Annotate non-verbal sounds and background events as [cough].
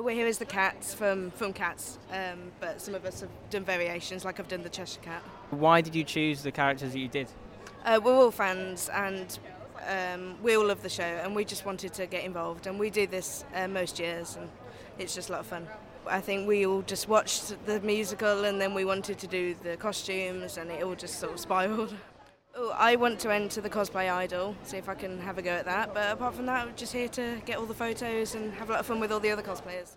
Uh, we're here as the cats from, from Cats, um, but some of us have done variations, like I've done the Cheshire Cat. Why did you choose the characters that you did? Uh, we're all fans and um, we all love the show and we just wanted to get involved and we do this uh, most years and it's just a lot of fun. I think we all just watched the musical and then we wanted to do the costumes and it all just sort of spiraled. [laughs] Oh, I want to enter the cosplay idol, see if I can have a go at that. But apart from that, I'm just here to get all the photos and have a lot of fun with all the other cosplayers.